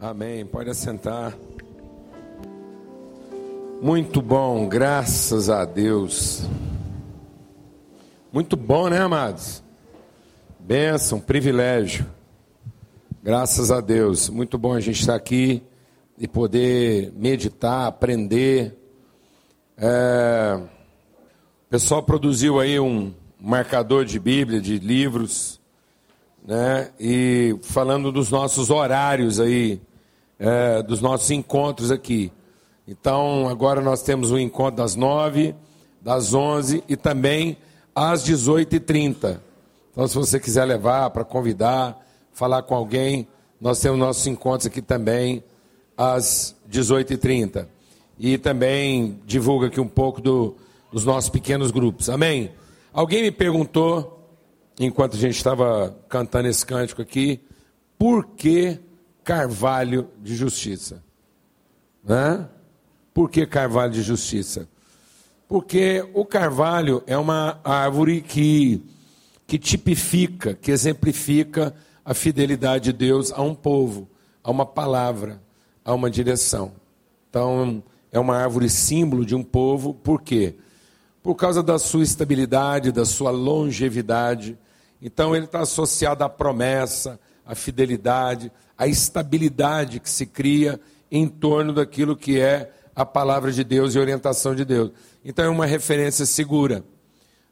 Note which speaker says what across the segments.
Speaker 1: Amém. Pode assentar. Muito bom, graças a Deus. Muito bom, né, amados? Bênção, privilégio. Graças a Deus. Muito bom a gente estar aqui e poder meditar, aprender. É... O pessoal produziu aí um marcador de Bíblia, de livros, né? E falando dos nossos horários aí, é, dos nossos encontros aqui. Então, agora nós temos um encontro das nove, das onze e também às dezoito e trinta. Então, se você quiser levar para convidar, falar com alguém, nós temos nossos encontros aqui também às dezoito e trinta. E também divulga aqui um pouco do, dos nossos pequenos grupos. Amém? Alguém me perguntou, enquanto a gente estava cantando esse cântico aqui, por que carvalho de justiça? Né? Por que carvalho de justiça? Porque o carvalho é uma árvore que, que tipifica, que exemplifica a fidelidade de Deus a um povo, a uma palavra, a uma direção. Então, é uma árvore símbolo de um povo, por quê? Por causa da sua estabilidade, da sua longevidade. Então, ele está associado à promessa, à fidelidade, à estabilidade que se cria em torno daquilo que é a palavra de Deus e orientação de Deus. Então é uma referência segura.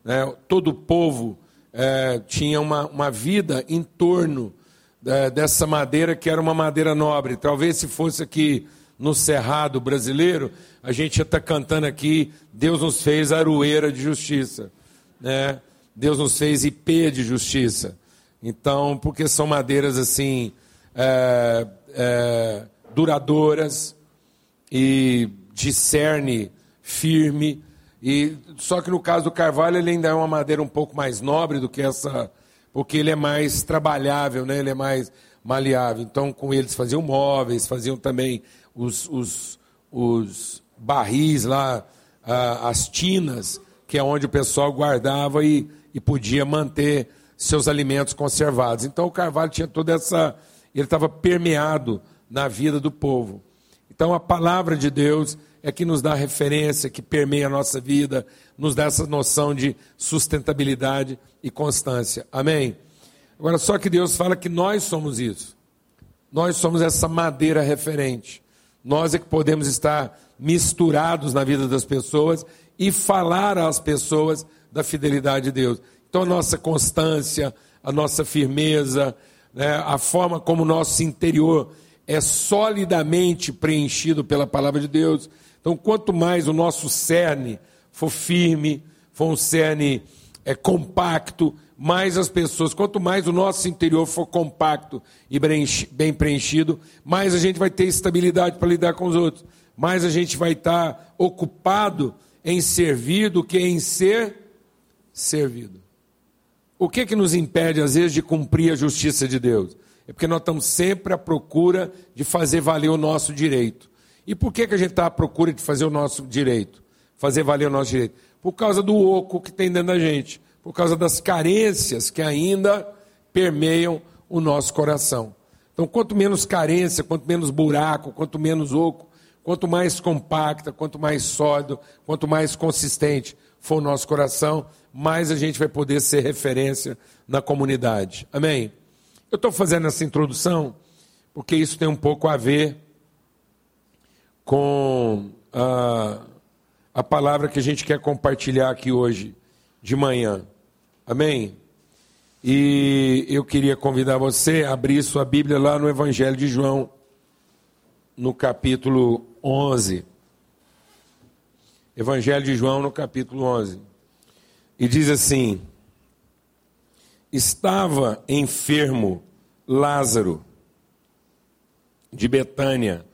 Speaker 1: Né? Todo o povo é, tinha uma, uma vida em torno é, dessa madeira que era uma madeira nobre. Talvez se fosse aqui no Cerrado brasileiro, a gente ia estar tá cantando aqui, Deus nos fez aroeira de justiça. Né? Deus nos fez IP de justiça. Então, porque são madeiras assim, é, é, duradouras, e discerne firme. E só que no caso do carvalho ele ainda é uma madeira um pouco mais nobre do que essa, porque ele é mais trabalhável, né? Ele é mais maleável. Então com eles faziam móveis, faziam também os, os, os barris lá, as tinas, que é onde o pessoal guardava e, e podia manter seus alimentos conservados. Então o carvalho tinha toda essa, ele estava permeado na vida do povo. Então a palavra de Deus é que nos dá referência, que permeia a nossa vida, nos dá essa noção de sustentabilidade e constância. Amém? Agora, só que Deus fala que nós somos isso. Nós somos essa madeira referente. Nós é que podemos estar misturados na vida das pessoas e falar às pessoas da fidelidade de Deus. Então, a nossa constância, a nossa firmeza, né, a forma como o nosso interior é solidamente preenchido pela palavra de Deus. Então, quanto mais o nosso cerne for firme, for um cerne é, compacto, mais as pessoas, quanto mais o nosso interior for compacto e bem preenchido, mais a gente vai ter estabilidade para lidar com os outros, mais a gente vai estar ocupado em servir do que em ser servido. O que que nos impede, às vezes, de cumprir a justiça de Deus? É porque nós estamos sempre à procura de fazer valer o nosso direito. E por que, que a gente está à procura de fazer o nosso direito? Fazer valer o nosso direito? Por causa do oco que tem dentro da gente, por causa das carências que ainda permeiam o nosso coração. Então, quanto menos carência, quanto menos buraco, quanto menos oco, quanto mais compacta, quanto mais sólido, quanto mais consistente for o nosso coração, mais a gente vai poder ser referência na comunidade. Amém? Eu estou fazendo essa introdução porque isso tem um pouco a ver com a, a palavra que a gente quer compartilhar aqui hoje de manhã. Amém? E eu queria convidar você a abrir sua Bíblia lá no Evangelho de João, no capítulo 11. Evangelho de João, no capítulo 11. E diz assim: estava enfermo Lázaro, de Betânia,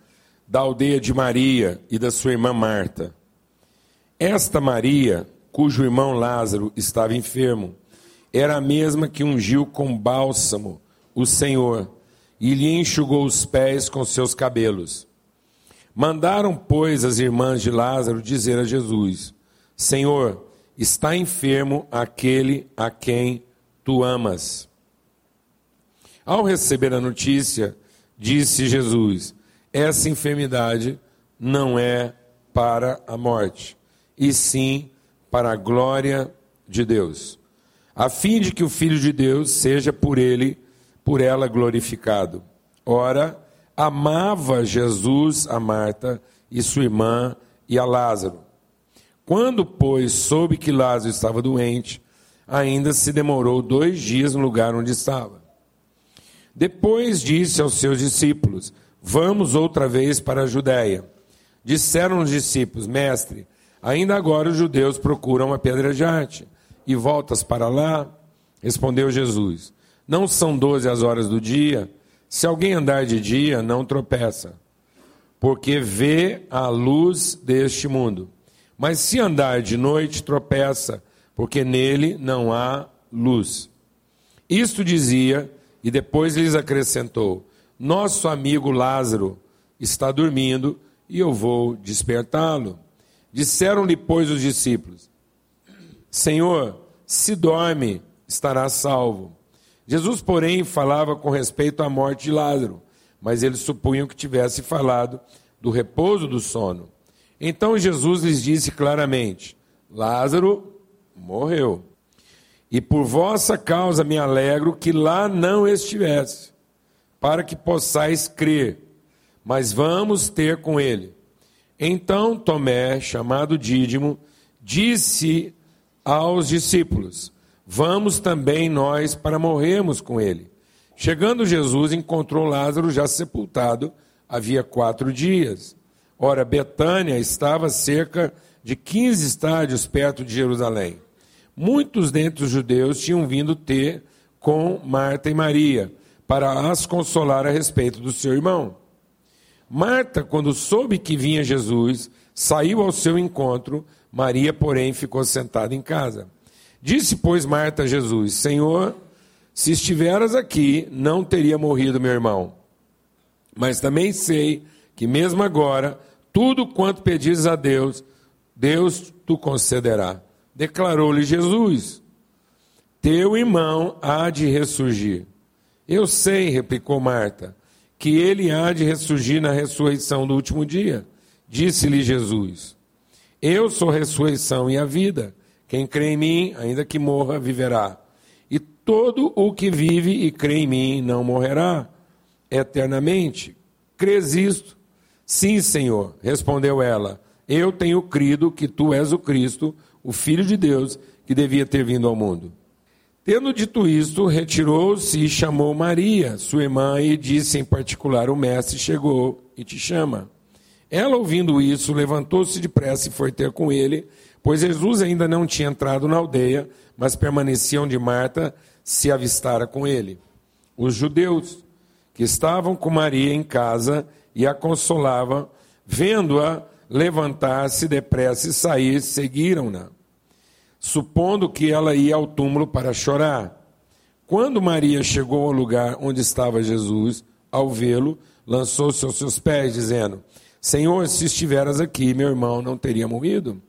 Speaker 1: da aldeia de Maria e da sua irmã Marta. Esta Maria, cujo irmão Lázaro estava enfermo, era a mesma que ungiu com bálsamo o Senhor e lhe enxugou os pés com seus cabelos. Mandaram, pois, as irmãs de Lázaro dizer a Jesus: Senhor, está enfermo aquele a quem tu amas. Ao receber a notícia disse Jesus: essa enfermidade não é para a morte, e sim para a glória de Deus, a fim de que o Filho de Deus seja por ele, por ela glorificado. Ora, amava Jesus a Marta e sua irmã e a Lázaro. Quando, pois, soube que Lázaro estava doente, ainda se demorou dois dias no lugar onde estava. Depois disse aos seus discípulos: Vamos outra vez para a Judéia. Disseram os discípulos: Mestre, ainda agora os judeus procuram a pedra de arte. E voltas para lá? Respondeu Jesus: Não são doze as horas do dia? Se alguém andar de dia, não tropeça, porque vê a luz deste mundo. Mas se andar de noite, tropeça, porque nele não há luz. Isto dizia, e depois lhes acrescentou: Nosso amigo Lázaro está dormindo e eu vou despertá-lo. Disseram-lhe, pois, os discípulos: Senhor, se dorme, estará salvo. Jesus, porém, falava com respeito à morte de Lázaro, mas eles supunham que tivesse falado do repouso do sono. Então Jesus lhes disse claramente: Lázaro morreu. E por vossa causa me alegro que lá não estivesse, para que possais crer. Mas vamos ter com ele. Então Tomé, chamado Dídimo, disse aos discípulos: Vamos também nós para morrermos com ele. Chegando Jesus, encontrou Lázaro já sepultado havia quatro dias. Ora, Betânia estava cerca de 15 estádios perto de Jerusalém. Muitos dentre os judeus tinham vindo ter com Marta e Maria para as consolar a respeito do seu irmão. Marta, quando soube que vinha Jesus, saiu ao seu encontro, Maria, porém, ficou sentada em casa. Disse, pois, Marta a Jesus: Senhor, se estiveras aqui, não teria morrido meu irmão. Mas também sei que, mesmo agora, tudo quanto pedires a Deus, Deus tu concederá. Declarou-lhe Jesus: Teu irmão há de ressurgir. Eu sei, replicou Marta, que ele há de ressurgir na ressurreição do último dia. Disse-lhe Jesus: Eu sou a ressurreição e a vida. Quem crê em mim, ainda que morra, viverá. E todo o que vive e crê em mim não morrerá eternamente. Crês isto? Sim, Senhor, respondeu ela. Eu tenho crido que tu és o Cristo, o Filho de Deus, que devia ter vindo ao mundo. Tendo dito isto, retirou-se e chamou Maria, sua irmã, e disse em particular: O mestre chegou e te chama. Ela, ouvindo isso, levantou-se depressa e foi ter com ele, pois Jesus ainda não tinha entrado na aldeia, mas permanecia onde Marta se avistara com ele. Os judeus que estavam com Maria em casa e a consolava, vendo-a levantar-se depressa e sair, seguiram-na, supondo que ela ia ao túmulo para chorar. Quando Maria chegou ao lugar onde estava Jesus, ao vê-lo, lançou-se aos seus pés, dizendo: Senhor, se estiveras aqui, meu irmão não teria morrido.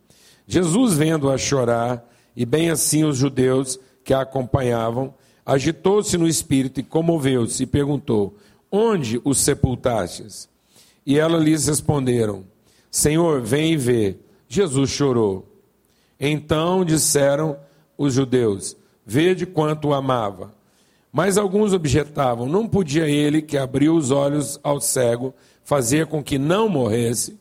Speaker 1: Jesus, vendo-a chorar, e bem assim os judeus que a acompanhavam, agitou-se no espírito e comoveu-se e perguntou: Onde os sepultastes? E ela lhes responderam: Senhor, vem e vê. Jesus chorou. Então disseram os judeus: Vede quanto o amava. Mas alguns objetavam: Não podia ele, que abriu os olhos ao cego, fazer com que não morresse?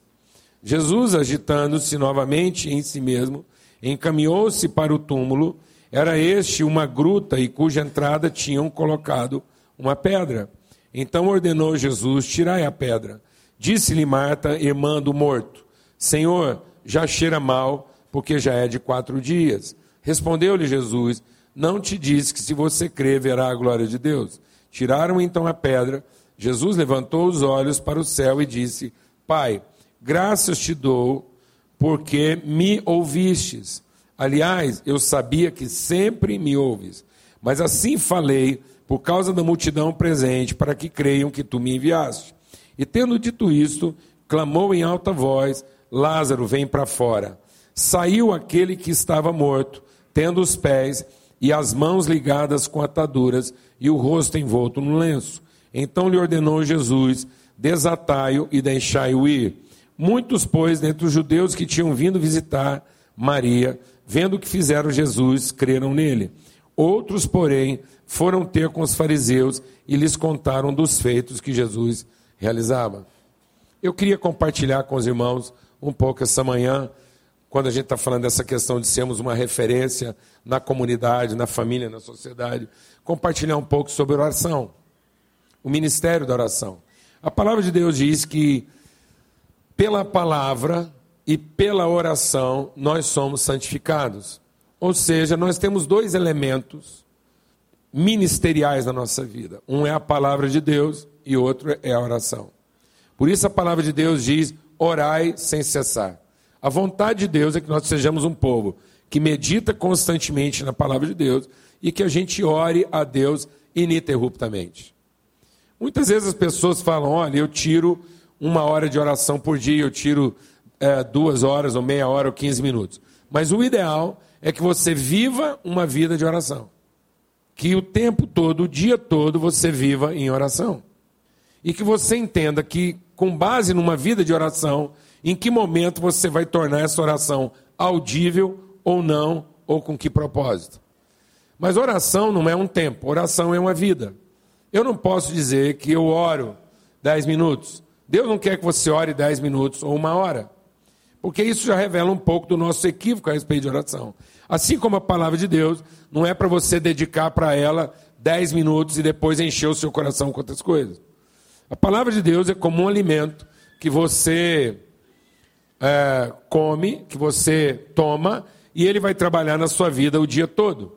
Speaker 1: Jesus, agitando-se novamente em si mesmo, encaminhou-se para o túmulo. Era este uma gruta e cuja entrada tinham colocado uma pedra. Então ordenou Jesus: Tirai a pedra. Disse-lhe Marta, irmã do morto: Senhor, já cheira mal, porque já é de quatro dias. Respondeu-lhe Jesus: Não te disse que se você crer, verá a glória de Deus. Tiraram então a pedra. Jesus levantou os olhos para o céu e disse: Pai, graças te dou, porque me ouvistes. Aliás, eu sabia que sempre me ouves, mas assim falei por causa da multidão presente, para que creiam que tu me enviaste. E tendo dito isto, clamou em alta voz: Lázaro, vem para fora. Saiu aquele que estava morto, tendo os pés e as mãos ligadas com ataduras e o rosto envolto no lenço. Então lhe ordenou Jesus: desatai-o e deixai-o ir. Muitos, pois, dentre os judeus que tinham vindo visitar Maria, vendo o que fizeram Jesus, creram nele. Outros, porém, foram ter com os fariseus e lhes contaram dos feitos que Jesus realizava. Eu queria compartilhar com os irmãos um pouco essa manhã, quando a gente está falando dessa questão de sermos uma referência na comunidade, na família, na sociedade, compartilhar um pouco sobre oração, o ministério da oração. A palavra de Deus diz que pela palavra e pela oração nós somos santificados. Ou seja, nós temos dois elementos ministeriais na nossa vida. Um é a palavra de Deus e outro é a oração. Por isso a palavra de Deus diz: orai sem cessar. A vontade de Deus é que nós sejamos um povo que medita constantemente na palavra de Deus e que a gente ore a Deus ininterruptamente. Muitas vezes as pessoas falam: olha, eu tiro uma hora de oração por dia, eu tiro é, duas horas, ou meia hora, ou quinze minutos. Mas o ideal é que você viva uma vida de oração. Que o tempo todo, o dia todo, você viva em oração. E que você entenda que, com base numa vida de oração, em que momento você vai tornar essa oração audível ou não, ou com que propósito. Mas oração não é um tempo, oração é uma vida. Eu não posso dizer que eu oro dez minutos. Deus não quer que você ore dez minutos ou uma hora. Porque isso já revela um pouco do nosso equívoco a respeito de oração. Assim como a palavra de Deus, não é para você dedicar para ela dez minutos e depois encher o seu coração com outras coisas. A palavra de Deus é como um alimento que você é, come, que você toma, e ele vai trabalhar na sua vida o dia todo.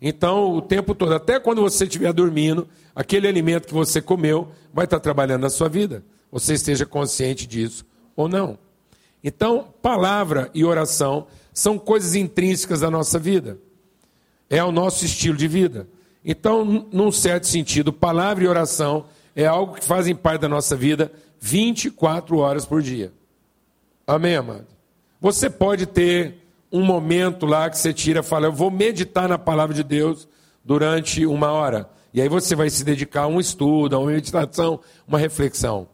Speaker 1: Então, o tempo todo, até quando você estiver dormindo, aquele alimento que você comeu vai estar trabalhando na sua vida. Você esteja consciente disso ou não. Então, palavra e oração são coisas intrínsecas da nossa vida. É o nosso estilo de vida. Então, num certo sentido, palavra e oração é algo que fazem parte da nossa vida 24 horas por dia. Amém, amado? Você pode ter um momento lá que você tira e fala, eu vou meditar na palavra de Deus durante uma hora. E aí você vai se dedicar a um estudo, a uma meditação, uma reflexão.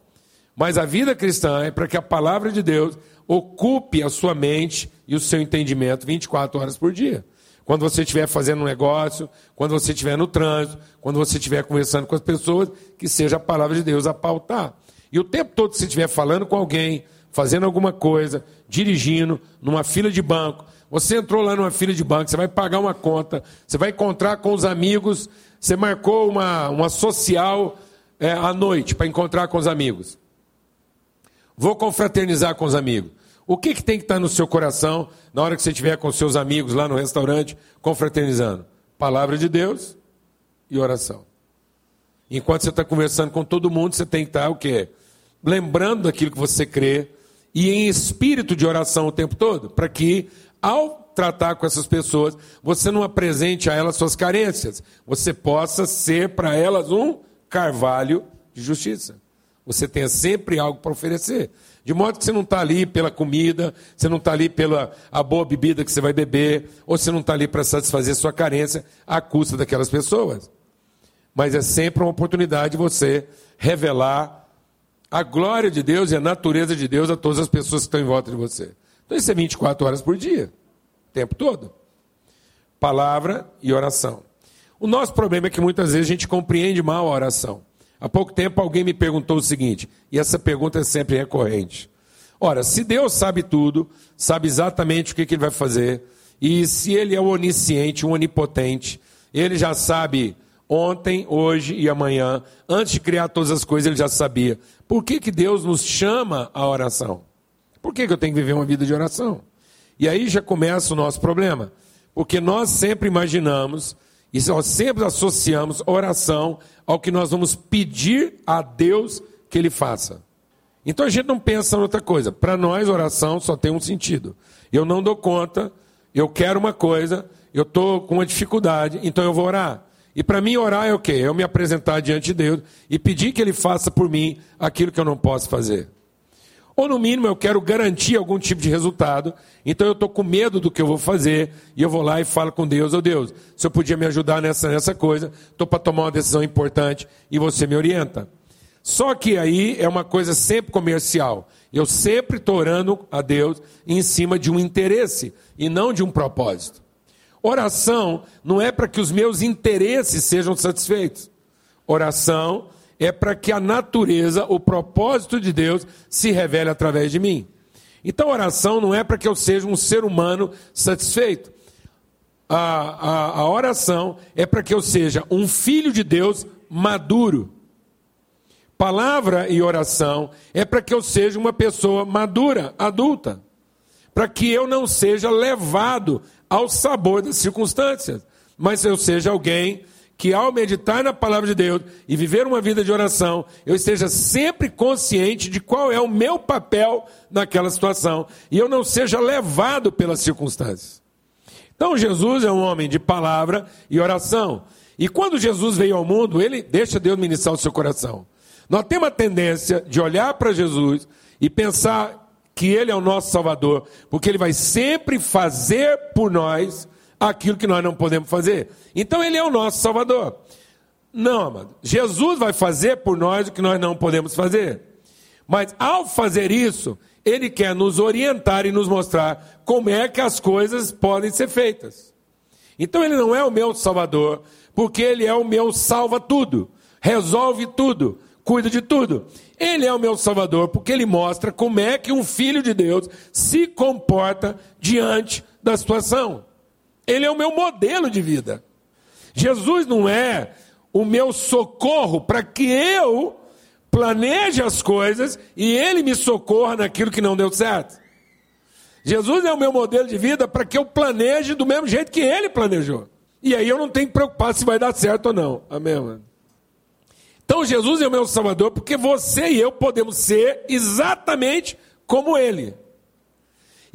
Speaker 1: Mas a vida cristã é para que a palavra de Deus ocupe a sua mente e o seu entendimento 24 horas por dia. Quando você estiver fazendo um negócio, quando você estiver no trânsito, quando você estiver conversando com as pessoas, que seja a palavra de Deus a pautar. E o tempo todo que você estiver falando com alguém, fazendo alguma coisa, dirigindo, numa fila de banco, você entrou lá numa fila de banco, você vai pagar uma conta, você vai encontrar com os amigos, você marcou uma, uma social é, à noite para encontrar com os amigos. Vou confraternizar com os amigos. O que, que tem que estar no seu coração na hora que você estiver com seus amigos lá no restaurante, confraternizando? Palavra de Deus e oração. Enquanto você está conversando com todo mundo, você tem que estar o quê? Lembrando daquilo que você crê e em espírito de oração o tempo todo, para que ao tratar com essas pessoas, você não apresente a elas suas carências, você possa ser para elas um carvalho de justiça você tenha sempre algo para oferecer. De modo que você não está ali pela comida, você não está ali pela a boa bebida que você vai beber, ou você não está ali para satisfazer sua carência à custa daquelas pessoas. Mas é sempre uma oportunidade de você revelar a glória de Deus e a natureza de Deus a todas as pessoas que estão em volta de você. Então isso é 24 horas por dia, o tempo todo. Palavra e oração. O nosso problema é que muitas vezes a gente compreende mal a oração. Há pouco tempo alguém me perguntou o seguinte, e essa pergunta é sempre recorrente. Ora, se Deus sabe tudo, sabe exatamente o que, ele vai fazer, e se ele é o onisciente, o onipotente, ele já sabe ontem, hoje e amanhã, antes de criar todas as coisas, ele já sabia. Por que, que Deus nos chama à oração? Por que, que eu tenho que viver uma vida de oração? E aí já começa o nosso problema. Porque nós sempre imaginamos e nós sempre associamos oração ao que nós vamos pedir a Deus que Ele faça. Então a gente não pensa em outra coisa. Para nós, oração só tem um sentido. Eu não dou conta, eu quero uma coisa, eu estou com uma dificuldade, então eu vou orar. E para mim, orar é o quê? Eu me apresentar diante de Deus e pedir que Ele faça por mim aquilo que eu não posso fazer. Ou no mínimo eu quero garantir algum tipo de resultado, então eu estou com medo do que eu vou fazer, e eu vou lá e falo com Deus, ô oh Deus, se eu podia me ajudar nessa, nessa coisa, estou para tomar uma decisão importante e você me orienta. Só que aí é uma coisa sempre comercial. Eu sempre estou orando a Deus em cima de um interesse e não de um propósito. Oração não é para que os meus interesses sejam satisfeitos. Oração é para que a natureza, o propósito de Deus se revele através de mim. Então, oração não é para que eu seja um ser humano satisfeito. A, a, a oração é para que eu seja um filho de Deus maduro. Palavra e oração é para que eu seja uma pessoa madura, adulta. Para que eu não seja levado ao sabor das circunstâncias, mas eu seja alguém que ao meditar na palavra de Deus e viver uma vida de oração, eu esteja sempre consciente de qual é o meu papel naquela situação e eu não seja levado pelas circunstâncias. Então Jesus é um homem de palavra e oração. E quando Jesus veio ao mundo, ele deixa Deus ministrar o seu coração. Nós temos a tendência de olhar para Jesus e pensar que ele é o nosso Salvador, porque ele vai sempre fazer por nós aquilo que nós não podemos fazer. Então ele é o nosso Salvador. Não, amado. Jesus vai fazer por nós o que nós não podemos fazer. Mas ao fazer isso, ele quer nos orientar e nos mostrar como é que as coisas podem ser feitas. Então ele não é o meu Salvador, porque ele é o meu salva tudo, resolve tudo, cuida de tudo. Ele é o meu Salvador porque ele mostra como é que um filho de Deus se comporta diante da situação. Ele é o meu modelo de vida. Jesus não é o meu socorro para que eu planeje as coisas e ele me socorra naquilo que não deu certo. Jesus é o meu modelo de vida para que eu planeje do mesmo jeito que ele planejou. E aí eu não tenho que preocupar se vai dar certo ou não. Amém, mano? Então Jesus é o meu Salvador porque você e eu podemos ser exatamente como ele.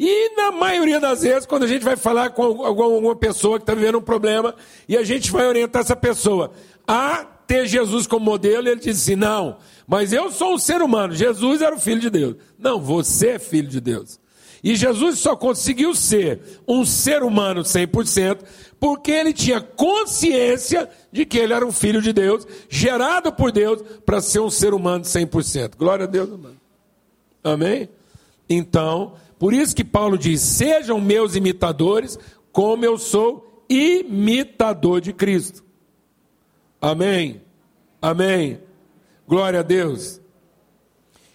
Speaker 1: E na maioria das vezes, quando a gente vai falar com alguma pessoa que está vivendo um problema, e a gente vai orientar essa pessoa a ter Jesus como modelo, ele diz assim: não, mas eu sou um ser humano, Jesus era o filho de Deus. Não, você é filho de Deus. E Jesus só conseguiu ser um ser humano 100% porque ele tinha consciência de que ele era um filho de Deus, gerado por Deus para ser um ser humano 100%. Glória a Deus, irmão. Amém? Então, por isso que Paulo diz: sejam meus imitadores, como eu sou imitador de Cristo. Amém. Amém. Glória a Deus.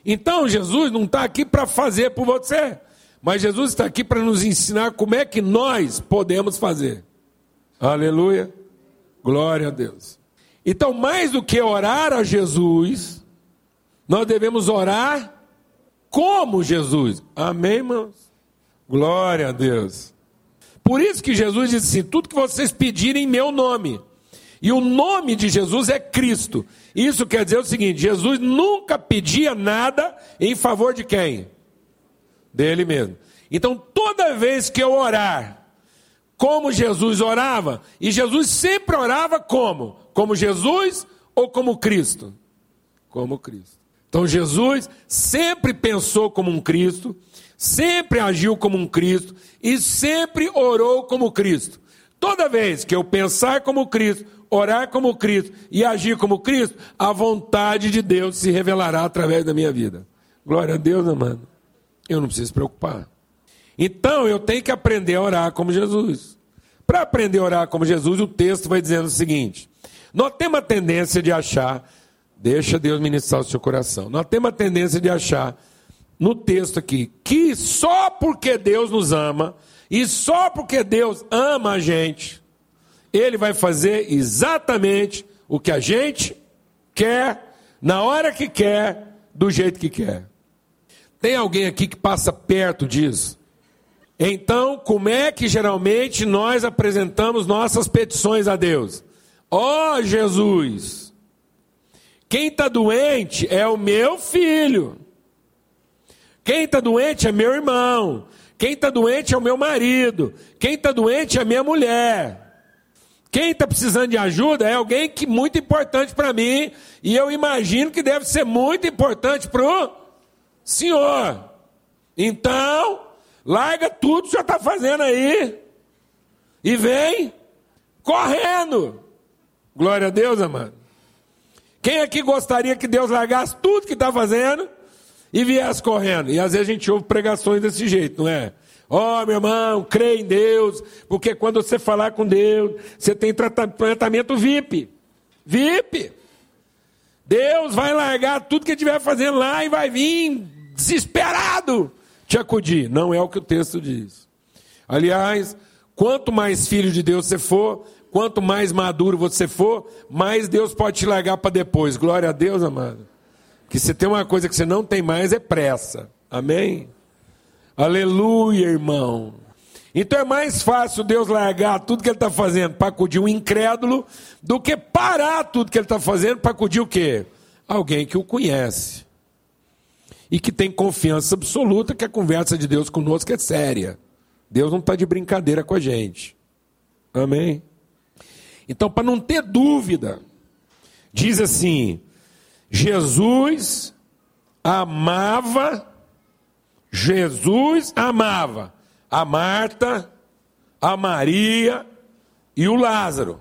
Speaker 1: Então Jesus não está aqui para fazer por você, mas Jesus está aqui para nos ensinar como é que nós podemos fazer. Aleluia. Glória a Deus. Então, mais do que orar a Jesus, nós devemos orar como Jesus. Amém, irmãos? Glória a Deus. Por isso que Jesus disse assim: tudo que vocês pedirem em meu nome. E o nome de Jesus é Cristo. Isso quer dizer o seguinte: Jesus nunca pedia nada em favor de quem? Dele mesmo. Então, toda vez que eu orar, como Jesus orava, e Jesus sempre orava como? Como Jesus ou como Cristo? Como Cristo. Então Jesus sempre pensou como um Cristo, sempre agiu como um Cristo e sempre orou como Cristo. Toda vez que eu pensar como Cristo, orar como Cristo e agir como Cristo, a vontade de Deus se revelará através da minha vida. Glória a Deus, amado. Eu não preciso preocupar. Então eu tenho que aprender a orar como Jesus. Para aprender a orar como Jesus, o texto vai dizendo o seguinte: nós temos a tendência de achar Deixa Deus ministrar o seu coração. Nós temos a tendência de achar no texto aqui que só porque Deus nos ama e só porque Deus ama a gente, Ele vai fazer exatamente o que a gente quer, na hora que quer, do jeito que quer. Tem alguém aqui que passa perto disso? Então, como é que geralmente nós apresentamos nossas petições a Deus? Ó oh, Jesus! Quem está doente é o meu filho. Quem está doente é meu irmão. Quem está doente é o meu marido. Quem está doente é minha mulher. Quem está precisando de ajuda é alguém que muito importante para mim. E eu imagino que deve ser muito importante para o Senhor. Então, larga tudo que o senhor está fazendo aí e vem correndo. Glória a Deus, amado. Quem aqui gostaria que Deus largasse tudo que está fazendo e viesse correndo? E às vezes a gente ouve pregações desse jeito, não é? Ó, oh, meu irmão, crê em Deus, porque quando você falar com Deus, você tem tratamento VIP. VIP. Deus vai largar tudo que estiver fazendo lá e vai vir desesperado te acudir. Não é o que o texto diz. Aliás, quanto mais filho de Deus você for, quanto mais maduro você for, mais Deus pode te largar para depois. Glória a Deus, amado. Que se tem uma coisa que você não tem mais é pressa. Amém? Aleluia, irmão. Então é mais fácil Deus largar tudo que ele está fazendo para acudir um incrédulo do que parar tudo que ele está fazendo para acudir o quê? Alguém que o conhece. E que tem confiança absoluta que a conversa de Deus conosco é séria. Deus não está de brincadeira com a gente. Amém? Então, para não ter dúvida, diz assim: Jesus amava Jesus amava a Marta, a Maria e o Lázaro.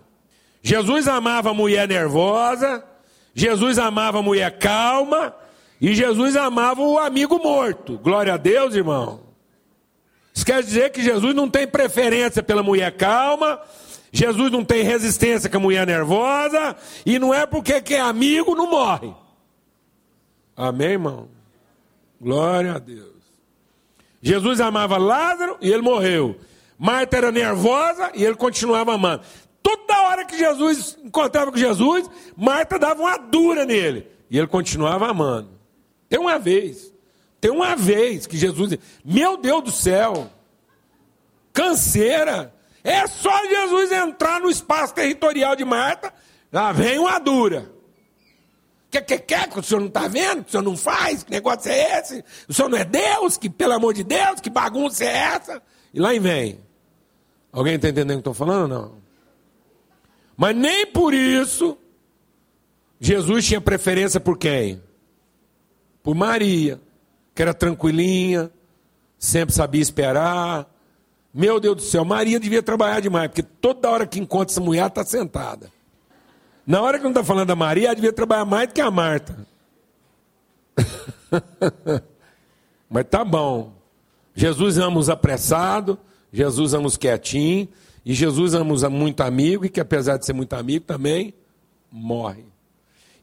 Speaker 1: Jesus amava a mulher nervosa, Jesus amava a mulher calma e Jesus amava o amigo morto. Glória a Deus, irmão. Isso quer dizer que Jesus não tem preferência pela mulher calma, Jesus não tem resistência com a mulher nervosa, e não é porque que é amigo não morre. Amém, irmão? Glória a Deus. Jesus amava Lázaro e ele morreu. Marta era nervosa e ele continuava amando. Toda hora que Jesus encontrava com Jesus, Marta dava uma dura nele. E ele continuava amando. Tem uma vez, tem uma vez que Jesus, meu Deus do céu, canseira, é só Jesus entrar no espaço territorial de Marta, lá vem uma dura. Que, que, que, que o senhor não está vendo? Que o senhor não faz? Que negócio é esse? O senhor não é Deus? Que, pelo amor de Deus, que bagunça é essa? E lá vem. Alguém está entendendo o que estou falando ou não? Mas nem por isso Jesus tinha preferência por quem? Por Maria, que era tranquilinha, sempre sabia esperar. Meu Deus do céu, Maria devia trabalhar demais, porque toda hora que encontra essa mulher está sentada. Na hora que não está falando da Maria, ela devia trabalhar mais do que a Marta. Mas tá bom. Jesus ama os apressados, Jesus ama os quietinhos, e Jesus ama os muito amigo, e que apesar de ser muito amigo também, morre.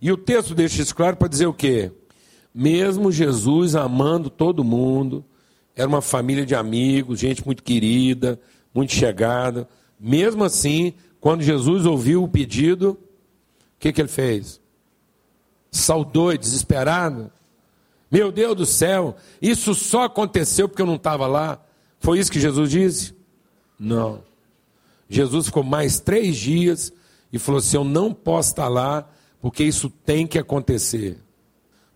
Speaker 1: E o texto deixa isso claro para dizer o quê? Mesmo Jesus amando todo mundo, era uma família de amigos, gente muito querida, muito chegada. Mesmo assim, quando Jesus ouviu o pedido, que, que ele fez? Saudou desesperado. Meu Deus do céu, isso só aconteceu porque eu não estava lá. Foi isso que Jesus disse? Não. Jesus ficou mais três dias e falou assim: Eu não posso estar lá, porque isso tem que acontecer.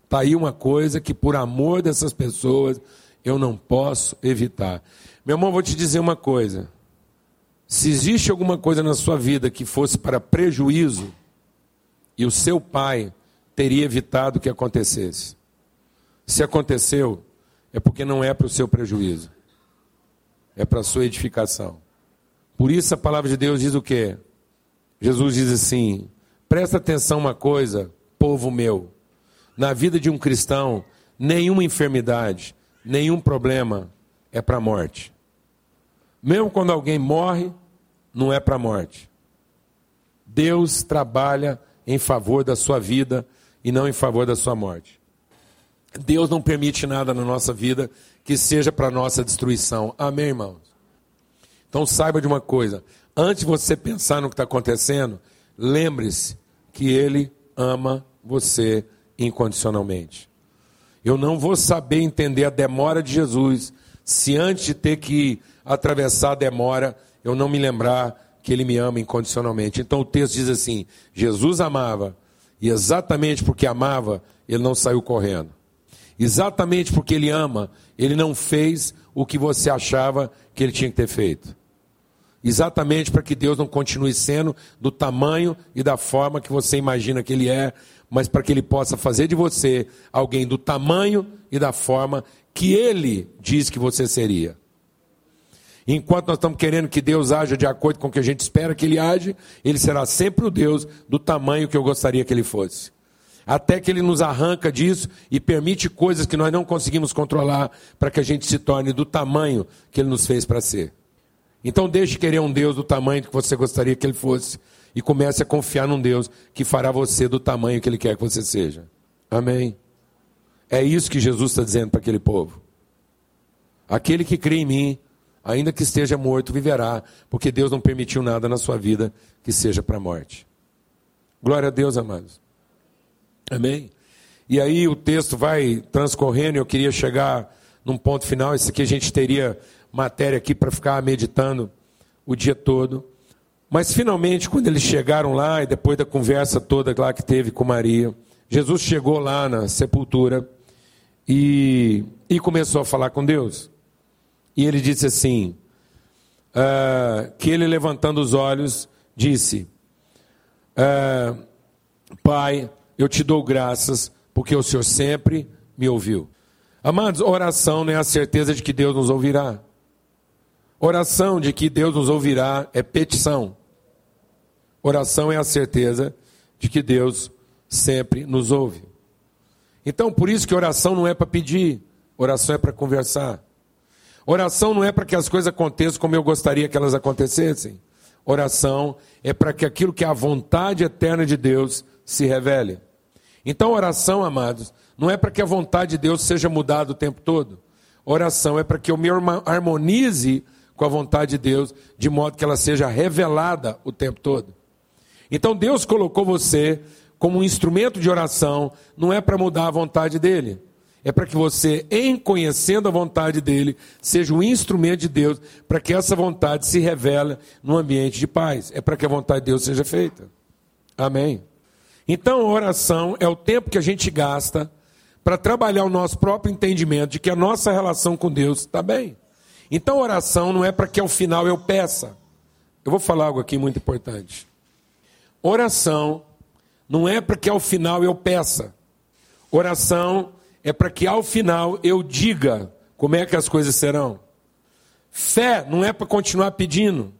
Speaker 1: Está aí uma coisa que, por amor dessas pessoas, eu não posso evitar. Meu irmão, vou te dizer uma coisa. Se existe alguma coisa na sua vida que fosse para prejuízo, e o seu pai teria evitado que acontecesse. Se aconteceu, é porque não é para o seu prejuízo, é para a sua edificação. Por isso a palavra de Deus diz o quê? Jesus diz assim: presta atenção uma coisa, povo meu, na vida de um cristão, nenhuma enfermidade, nenhum problema é para a morte. Mesmo quando alguém morre, não é para a morte. Deus trabalha em favor da sua vida e não em favor da sua morte. Deus não permite nada na nossa vida que seja para nossa destruição. Amém, irmãos? Então saiba de uma coisa: antes de você pensar no que está acontecendo, lembre-se que Ele ama você incondicionalmente. Eu não vou saber entender a demora de Jesus se antes de ter que atravessar a demora eu não me lembrar que ele me ama incondicionalmente. Então o texto diz assim: Jesus amava, e exatamente porque amava, ele não saiu correndo. Exatamente porque ele ama, ele não fez o que você achava que ele tinha que ter feito. exatamente para que Deus não continue sendo do tamanho e da forma que você imagina que Ele é, mas para que Ele possa fazer de você alguém do tamanho e da forma que Ele diz que você seria. Enquanto nós estamos querendo que Deus haja de acordo com o que a gente espera que Ele age, Ele será sempre o Deus do tamanho que eu gostaria que Ele fosse. Até que Ele nos arranca disso e permite coisas que nós não conseguimos controlar para que a gente se torne do tamanho que Ele nos fez para ser. Então deixe de querer um Deus do tamanho que você gostaria que Ele fosse e comece a confiar num Deus que fará você do tamanho que Ele quer que você seja. Amém? É isso que Jesus está dizendo para aquele povo. Aquele que crê em mim ainda que esteja morto, viverá, porque Deus não permitiu nada na sua vida que seja para a morte. Glória a Deus, amados. Amém? E aí o texto vai transcorrendo, eu queria chegar num ponto final. Esse aqui a gente teria matéria aqui para ficar meditando o dia todo. Mas finalmente, quando eles chegaram lá, e depois da conversa toda lá que teve com Maria, Jesus chegou lá na sepultura e, e começou a falar com Deus. E ele disse assim: uh, que ele levantando os olhos disse: uh, Pai, eu te dou graças porque o Senhor sempre me ouviu. Amados, oração não é a certeza de que Deus nos ouvirá. Oração de que Deus nos ouvirá é petição. Oração é a certeza de que Deus sempre nos ouve. Então, por isso que oração não é para pedir, oração é para conversar. Oração não é para que as coisas aconteçam como eu gostaria que elas acontecessem. Oração é para que aquilo que é a vontade eterna de Deus se revele. Então, oração, amados, não é para que a vontade de Deus seja mudada o tempo todo. Oração é para que eu me harmonize com a vontade de Deus, de modo que ela seja revelada o tempo todo. Então, Deus colocou você como um instrumento de oração, não é para mudar a vontade dele é para que você, em conhecendo a vontade dele, seja um instrumento de Deus para que essa vontade se revele no ambiente de paz. É para que a vontade de Deus seja feita. Amém. Então, a oração é o tempo que a gente gasta para trabalhar o nosso próprio entendimento de que a nossa relação com Deus está bem. Então, oração não é para que ao final eu peça. Eu vou falar algo aqui muito importante. Oração não é para que ao final eu peça. Oração é para que ao final eu diga como é que as coisas serão. Fé não é para continuar pedindo.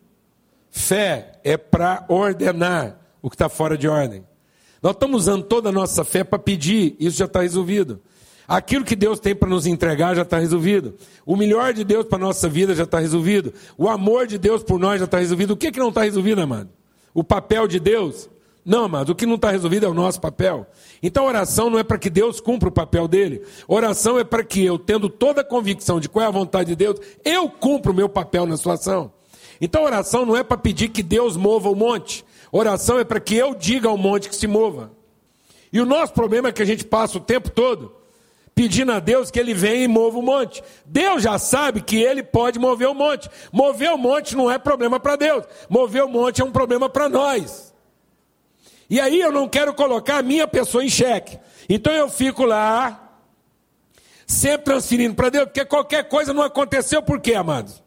Speaker 1: Fé é para ordenar o que está fora de ordem. Nós estamos usando toda a nossa fé para pedir, isso já está resolvido. Aquilo que Deus tem para nos entregar já está resolvido. O melhor de Deus para a nossa vida já está resolvido. O amor de Deus por nós já está resolvido. O que, que não está resolvido, amado? O papel de Deus não, amado, o que não está resolvido é o nosso papel. Então, oração não é para que Deus cumpra o papel dele. Oração é para que eu, tendo toda a convicção de qual é a vontade de Deus, eu cumpra o meu papel na situação. Então, oração não é para pedir que Deus mova o monte. Oração é para que eu diga ao monte que se mova. E o nosso problema é que a gente passa o tempo todo pedindo a Deus que ele venha e mova o monte. Deus já sabe que ele pode mover o monte. Mover o monte não é problema para Deus. Mover o monte é um problema para nós. E aí eu não quero colocar a minha pessoa em xeque. Então eu fico lá, sempre transferindo para Deus, porque qualquer coisa não aconteceu por quê, amados?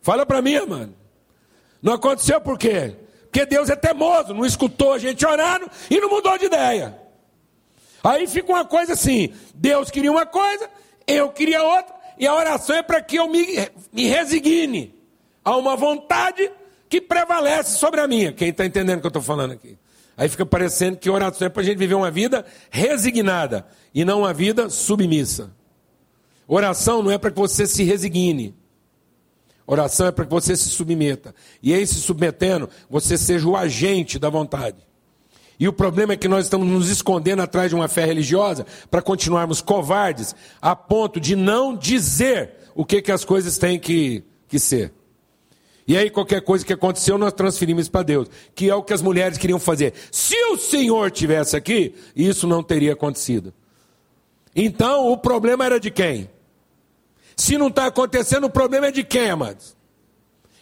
Speaker 1: Fala para mim, amado. Não aconteceu por quê? Porque Deus é teimoso, não escutou a gente orando e não mudou de ideia. Aí fica uma coisa assim: Deus queria uma coisa, eu queria outra, e a oração é para que eu me, me resigne a uma vontade que prevalece sobre a minha. Quem está entendendo o que eu estou falando aqui? Aí fica parecendo que oração é para a gente viver uma vida resignada e não uma vida submissa. Oração não é para que você se resigne. Oração é para que você se submeta. E aí, se submetendo, você seja o agente da vontade. E o problema é que nós estamos nos escondendo atrás de uma fé religiosa para continuarmos covardes a ponto de não dizer o que, que as coisas têm que, que ser. E aí, qualquer coisa que aconteceu, nós transferimos para Deus, que é o que as mulheres queriam fazer. Se o Senhor tivesse aqui, isso não teria acontecido. Então, o problema era de quem? Se não está acontecendo, o problema é de quem, amados?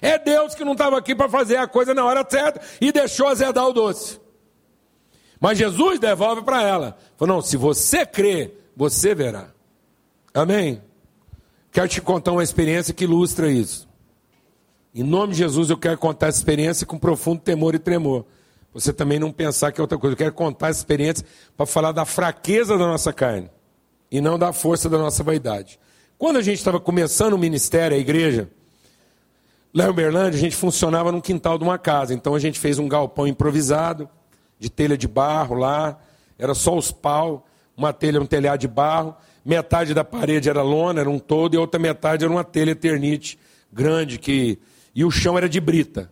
Speaker 1: É Deus que não estava aqui para fazer a coisa na hora certa e deixou azedar o doce. Mas Jesus devolve para ela. Falou: não, se você crê, você verá. Amém? Quero te contar uma experiência que ilustra isso. Em nome de Jesus, eu quero contar essa experiência com profundo temor e tremor. Você também não pensar que é outra coisa. Eu quero contar essa experiência para falar da fraqueza da nossa carne e não da força da nossa vaidade. Quando a gente estava começando o ministério, a igreja, lá em Uberlândia, a gente funcionava num quintal de uma casa. Então a gente fez um galpão improvisado, de telha de barro lá, era só os pau, uma telha, um telhado de barro, metade da parede era lona, era um todo, e a outra metade era uma telha eternite grande que e o chão era de brita.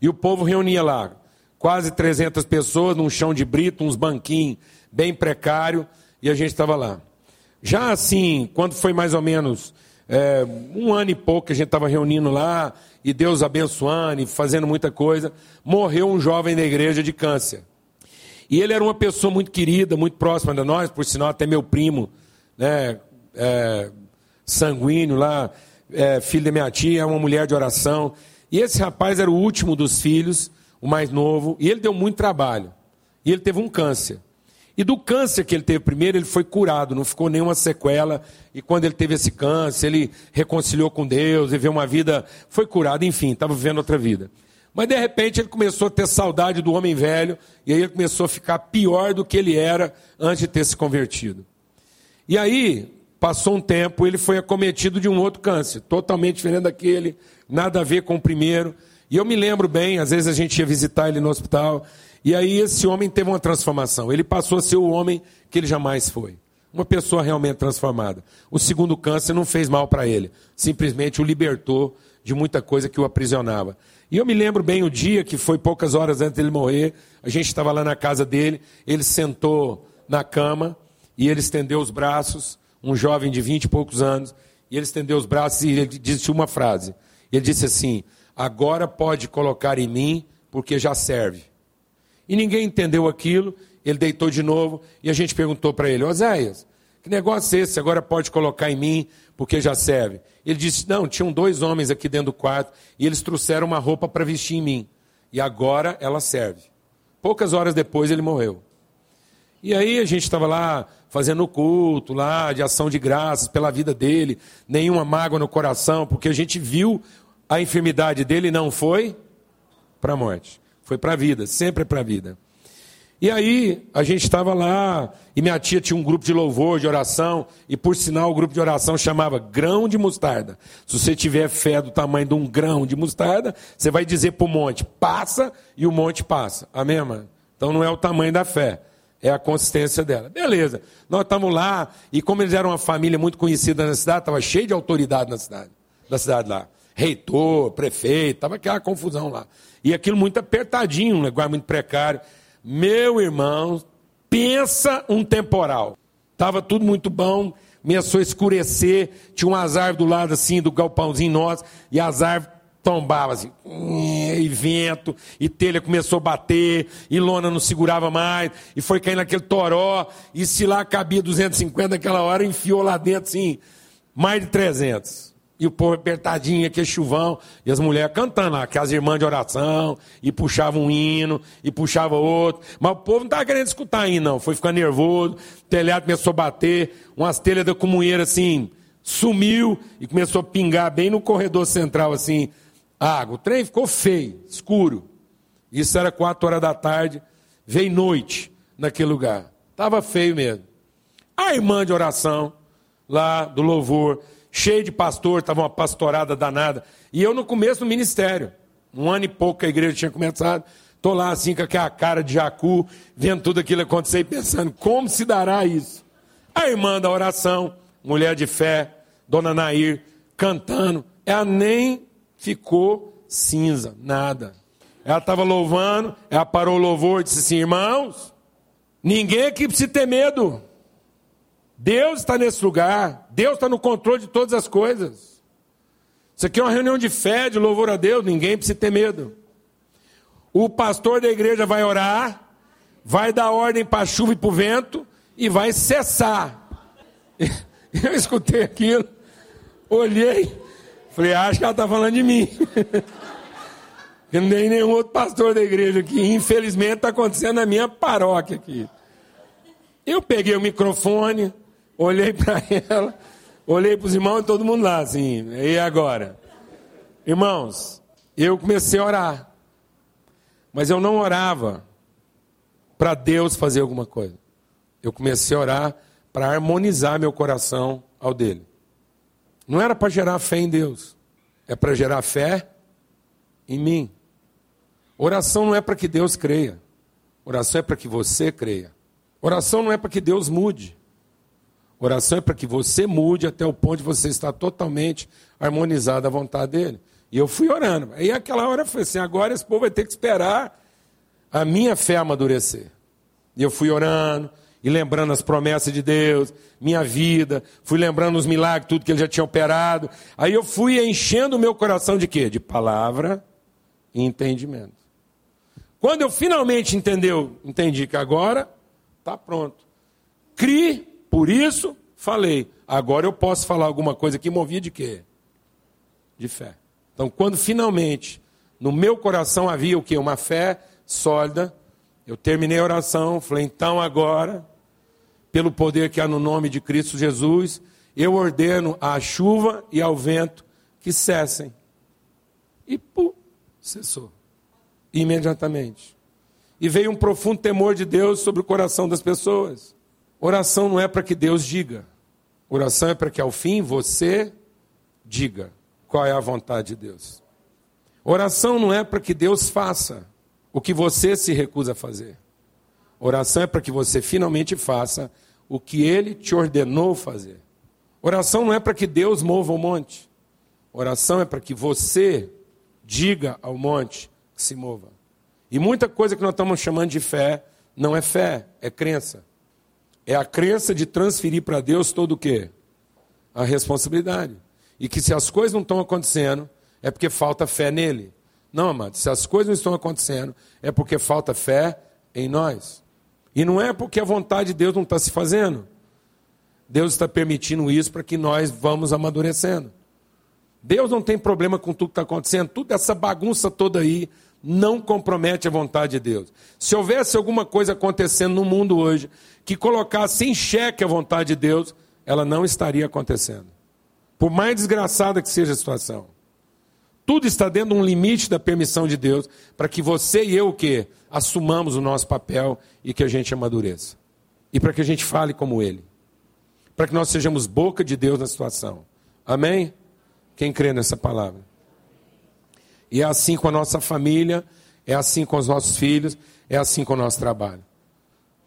Speaker 1: E o povo reunia lá, quase 300 pessoas num chão de brita, uns banquinhos bem precário, e a gente estava lá. Já assim, quando foi mais ou menos é, um ano e pouco que a gente estava reunindo lá, e Deus abençoando e fazendo muita coisa, morreu um jovem da igreja de câncer. E ele era uma pessoa muito querida, muito próxima de nós, por sinal, até meu primo, né, é, sanguíneo lá, é, filho da minha tia, é uma mulher de oração. E esse rapaz era o último dos filhos, o mais novo, e ele deu muito trabalho. E ele teve um câncer. E do câncer que ele teve primeiro, ele foi curado, não ficou nenhuma sequela. E quando ele teve esse câncer, ele reconciliou com Deus, viveu uma vida, foi curado, enfim, estava vivendo outra vida. Mas de repente ele começou a ter saudade do homem velho, e aí ele começou a ficar pior do que ele era antes de ter se convertido. E aí, passou um tempo, ele foi acometido de um outro câncer, totalmente diferente daquele, nada a ver com o primeiro. E eu me lembro bem, às vezes a gente ia visitar ele no hospital, e aí esse homem teve uma transformação. Ele passou a ser o homem que ele jamais foi. Uma pessoa realmente transformada. O segundo câncer não fez mal para ele, simplesmente o libertou de muita coisa que o aprisionava. E eu me lembro bem o dia que foi poucas horas antes dele morrer, a gente estava lá na casa dele, ele sentou na cama e ele estendeu os braços, um jovem de vinte e poucos anos, e ele estendeu os braços e ele disse uma frase. Ele disse assim: Agora pode colocar em mim, porque já serve. E ninguém entendeu aquilo, ele deitou de novo e a gente perguntou para ele: Oséias, que negócio é esse? Agora pode colocar em mim, porque já serve. Ele disse: Não, tinham dois homens aqui dentro do quarto e eles trouxeram uma roupa para vestir em mim. E agora ela serve. Poucas horas depois ele morreu. E aí a gente estava lá fazendo o culto lá de ação de graças pela vida dele, nenhuma mágoa no coração, porque a gente viu a enfermidade dele não foi para a morte. Foi para a vida, sempre para a vida. E aí, a gente estava lá, e minha tia tinha um grupo de louvor, de oração, e por sinal o grupo de oração chamava grão de mostarda. Se você tiver fé do tamanho de um grão de mostarda, você vai dizer para o monte, passa, e o monte passa. Amém, mano? Então não é o tamanho da fé, é a consistência dela. Beleza, nós estamos lá, e como eles eram uma família muito conhecida na cidade, estava cheio de autoridade na cidade, na cidade lá. Reitor, prefeito, estava aquela confusão lá. E aquilo muito apertadinho, um negócio muito precário. Meu irmão, pensa um temporal. Estava tudo muito bom, começou a escurecer, tinha umas árvores do lado assim, do galpãozinho nosso, e as árvores tombavam assim, e vento, e telha começou a bater, e lona não segurava mais, e foi caindo aquele toró, e se lá cabia 250 naquela hora, enfiou lá dentro assim, mais de 300. E o povo apertadinho, aquele chuvão, e as mulheres cantando lá, que as irmãs de oração, e puxavam um hino, e puxava outro. Mas o povo não estava querendo escutar ainda, não. Foi ficando nervoso, o telhado começou a bater, umas telhas da comunheira assim, sumiu e começou a pingar bem no corredor central, assim, água. O trem ficou feio, escuro. Isso era quatro horas da tarde, veio noite naquele lugar. Estava feio mesmo. A irmã de oração, lá do louvor, cheio de pastor, estava uma pastorada danada. E eu no começo do ministério, um ano e pouco que a igreja tinha começado, estou lá assim com aquela cara de jacu, vendo tudo aquilo acontecer e pensando, como se dará isso? A irmã da oração, mulher de fé, dona Nair, cantando, ela nem ficou cinza, nada. Ela estava louvando, ela parou o louvor e disse assim, irmãos, ninguém aqui precisa ter medo. Deus está nesse lugar. Deus está no controle de todas as coisas. Isso aqui é uma reunião de fé, de louvor a Deus. Ninguém precisa ter medo. O pastor da igreja vai orar, vai dar ordem para a chuva e para o vento e vai cessar. Eu escutei aquilo, olhei, falei, acho que ela está falando de mim. Eu não nenhum outro pastor da igreja aqui. Infelizmente está acontecendo na minha paróquia aqui. Eu peguei o microfone, olhei para ela, olhei para os irmãos e todo mundo lá, assim, e agora? Irmãos, eu comecei a orar, mas eu não orava para Deus fazer alguma coisa. Eu comecei a orar para harmonizar meu coração ao dele. Não era para gerar fé em Deus, é para gerar fé em mim. Oração não é para que Deus creia, oração é para que você creia. Oração não é para que Deus mude, oração é para que você mude até o ponto de você estar totalmente harmonizado à vontade dele. E eu fui orando. Aí aquela hora falei assim: agora esse povo vai ter que esperar a minha fé amadurecer. E eu fui orando, e lembrando as promessas de Deus, minha vida, fui lembrando os milagres, tudo que ele já tinha operado. Aí eu fui enchendo o meu coração de quê? De palavra e entendimento. Quando eu finalmente entendeu, entendi que agora está pronto. Cri, por isso falei. Agora eu posso falar alguma coisa que movia de quê? De fé. Então, quando finalmente no meu coração havia o que? Uma fé sólida, eu terminei a oração, falei, então agora pelo poder que há no nome de Cristo Jesus, eu ordeno à chuva e ao vento que cessem. E pum, cessou. Imediatamente. E veio um profundo temor de Deus sobre o coração das pessoas. Oração não é para que Deus diga. Oração é para que ao fim você diga qual é a vontade de Deus. Oração não é para que Deus faça o que você se recusa a fazer. Oração é para que você finalmente faça o que ele te ordenou fazer. Oração não é para que Deus mova o monte. Oração é para que você diga ao monte que se mova. E muita coisa que nós estamos chamando de fé não é fé, é crença. É a crença de transferir para Deus todo o quê? A responsabilidade. E que se as coisas não estão acontecendo, é porque falta fé nele. Não, amado, se as coisas não estão acontecendo, é porque falta fé em nós. E não é porque a vontade de Deus não está se fazendo. Deus está permitindo isso para que nós vamos amadurecendo. Deus não tem problema com tudo que está acontecendo, toda essa bagunça toda aí não compromete a vontade de Deus. Se houvesse alguma coisa acontecendo no mundo hoje que colocasse em xeque a vontade de Deus, ela não estaria acontecendo. Por mais desgraçada que seja a situação. Tudo está dentro de um limite da permissão de Deus para que você e eu o quê? Assumamos o nosso papel e que a gente amadureça. E para que a gente fale como Ele. Para que nós sejamos boca de Deus na situação. Amém? Quem crê nessa palavra? E é assim com a nossa família, é assim com os nossos filhos, é assim com o nosso trabalho.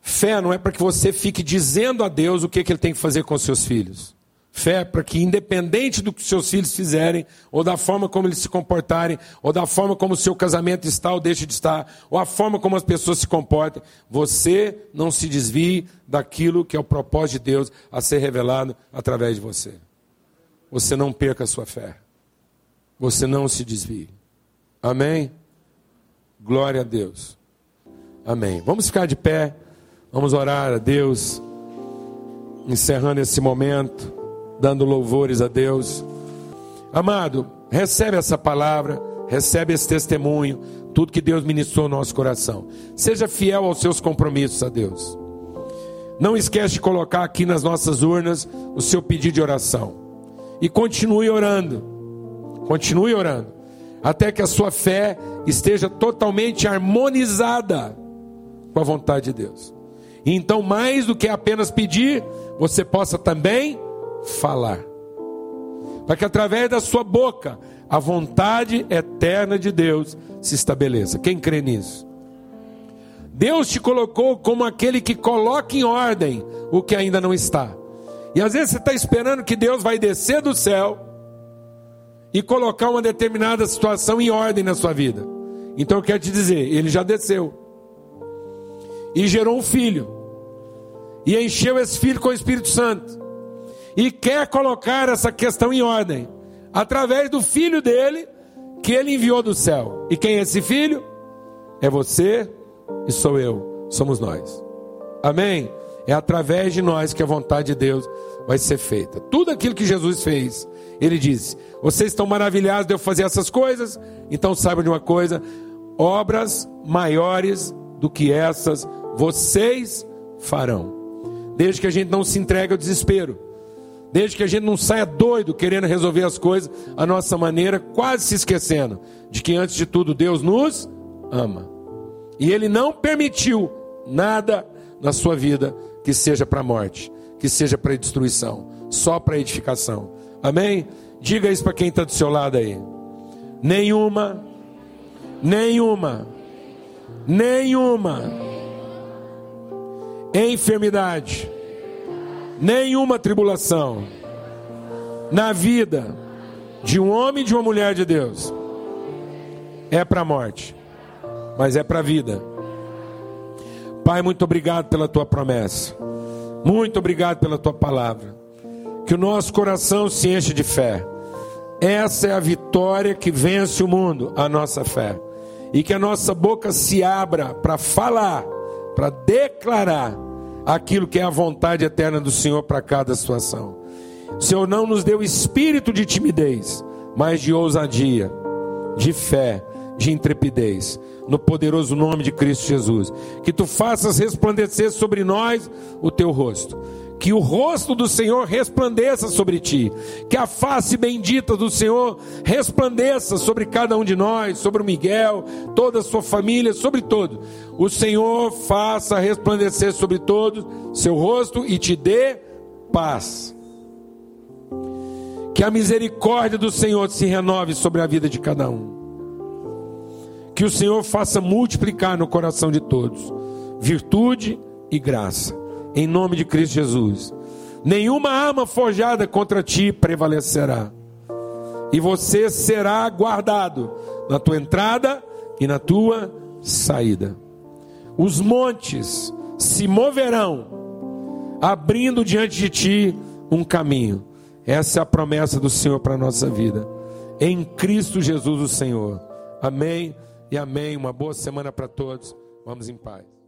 Speaker 1: Fé não é para que você fique dizendo a Deus o que, que Ele tem que fazer com os seus filhos. Fé para que, independente do que seus filhos fizerem, ou da forma como eles se comportarem, ou da forma como o seu casamento está ou deixa de estar, ou a forma como as pessoas se comportam, você não se desvie daquilo que é o propósito de Deus a ser revelado através de você. Você não perca a sua fé. Você não se desvie. Amém? Glória a Deus. Amém. Vamos ficar de pé. Vamos orar a Deus. Encerrando esse momento dando louvores a Deus. Amado, recebe essa palavra, recebe esse testemunho, tudo que Deus ministrou no nosso coração. Seja fiel aos seus compromissos a Deus. Não esquece de colocar aqui nas nossas urnas o seu pedido de oração. E continue orando. Continue orando. Até que a sua fé esteja totalmente harmonizada com a vontade de Deus. E então, mais do que apenas pedir, você possa também falar. Para que através da sua boca a vontade eterna de Deus se estabeleça. Quem crê nisso? Deus te colocou como aquele que coloca em ordem o que ainda não está. E às vezes você está esperando que Deus vai descer do céu e colocar uma determinada situação em ordem na sua vida. Então eu quero te dizer, ele já desceu e gerou um filho e encheu esse filho com o Espírito Santo e quer colocar essa questão em ordem através do filho dele que ele enviou do céu. E quem é esse filho? É você e sou eu, somos nós. Amém? É através de nós que a vontade de Deus vai ser feita. Tudo aquilo que Jesus fez, ele disse: Vocês estão maravilhados de eu fazer essas coisas? Então saibam de uma coisa: obras maiores do que essas vocês farão. Desde que a gente não se entregue ao desespero Desde que a gente não saia doido querendo resolver as coisas a nossa maneira, quase se esquecendo de que antes de tudo Deus nos ama. E Ele não permitiu nada na sua vida que seja para a morte, que seja para a destruição, só para a edificação. Amém? Diga isso para quem está do seu lado aí. Nenhuma, nenhuma, nenhuma enfermidade, nenhuma tribulação na vida de um homem e de uma mulher de Deus é para a morte, mas é para a vida. Pai, muito obrigado pela tua promessa. Muito obrigado pela tua palavra. Que o nosso coração se enche de fé. Essa é a vitória que vence o mundo, a nossa fé. E que a nossa boca se abra para falar, para declarar aquilo que é a vontade eterna do Senhor para cada situação. O Senhor não nos deu espírito de timidez, mas de ousadia, de fé, de intrepidez no poderoso nome de Cristo Jesus. Que tu faças resplandecer sobre nós o teu rosto. Que o rosto do Senhor resplandeça sobre ti. Que a face bendita do Senhor resplandeça sobre cada um de nós, sobre o Miguel, toda a sua família, sobre todo. O Senhor faça resplandecer sobre todos seu rosto e te dê paz. Que a misericórdia do Senhor se renove sobre a vida de cada um que o Senhor faça multiplicar no coração de todos virtude e graça, em nome de Cristo Jesus. Nenhuma arma forjada contra ti prevalecerá, e você será guardado na tua entrada e na tua saída. Os montes se moverão, abrindo diante de ti um caminho. Essa é a promessa do Senhor para a nossa vida. Em Cristo Jesus, o Senhor. Amém e amém. Uma boa semana para todos. Vamos em paz.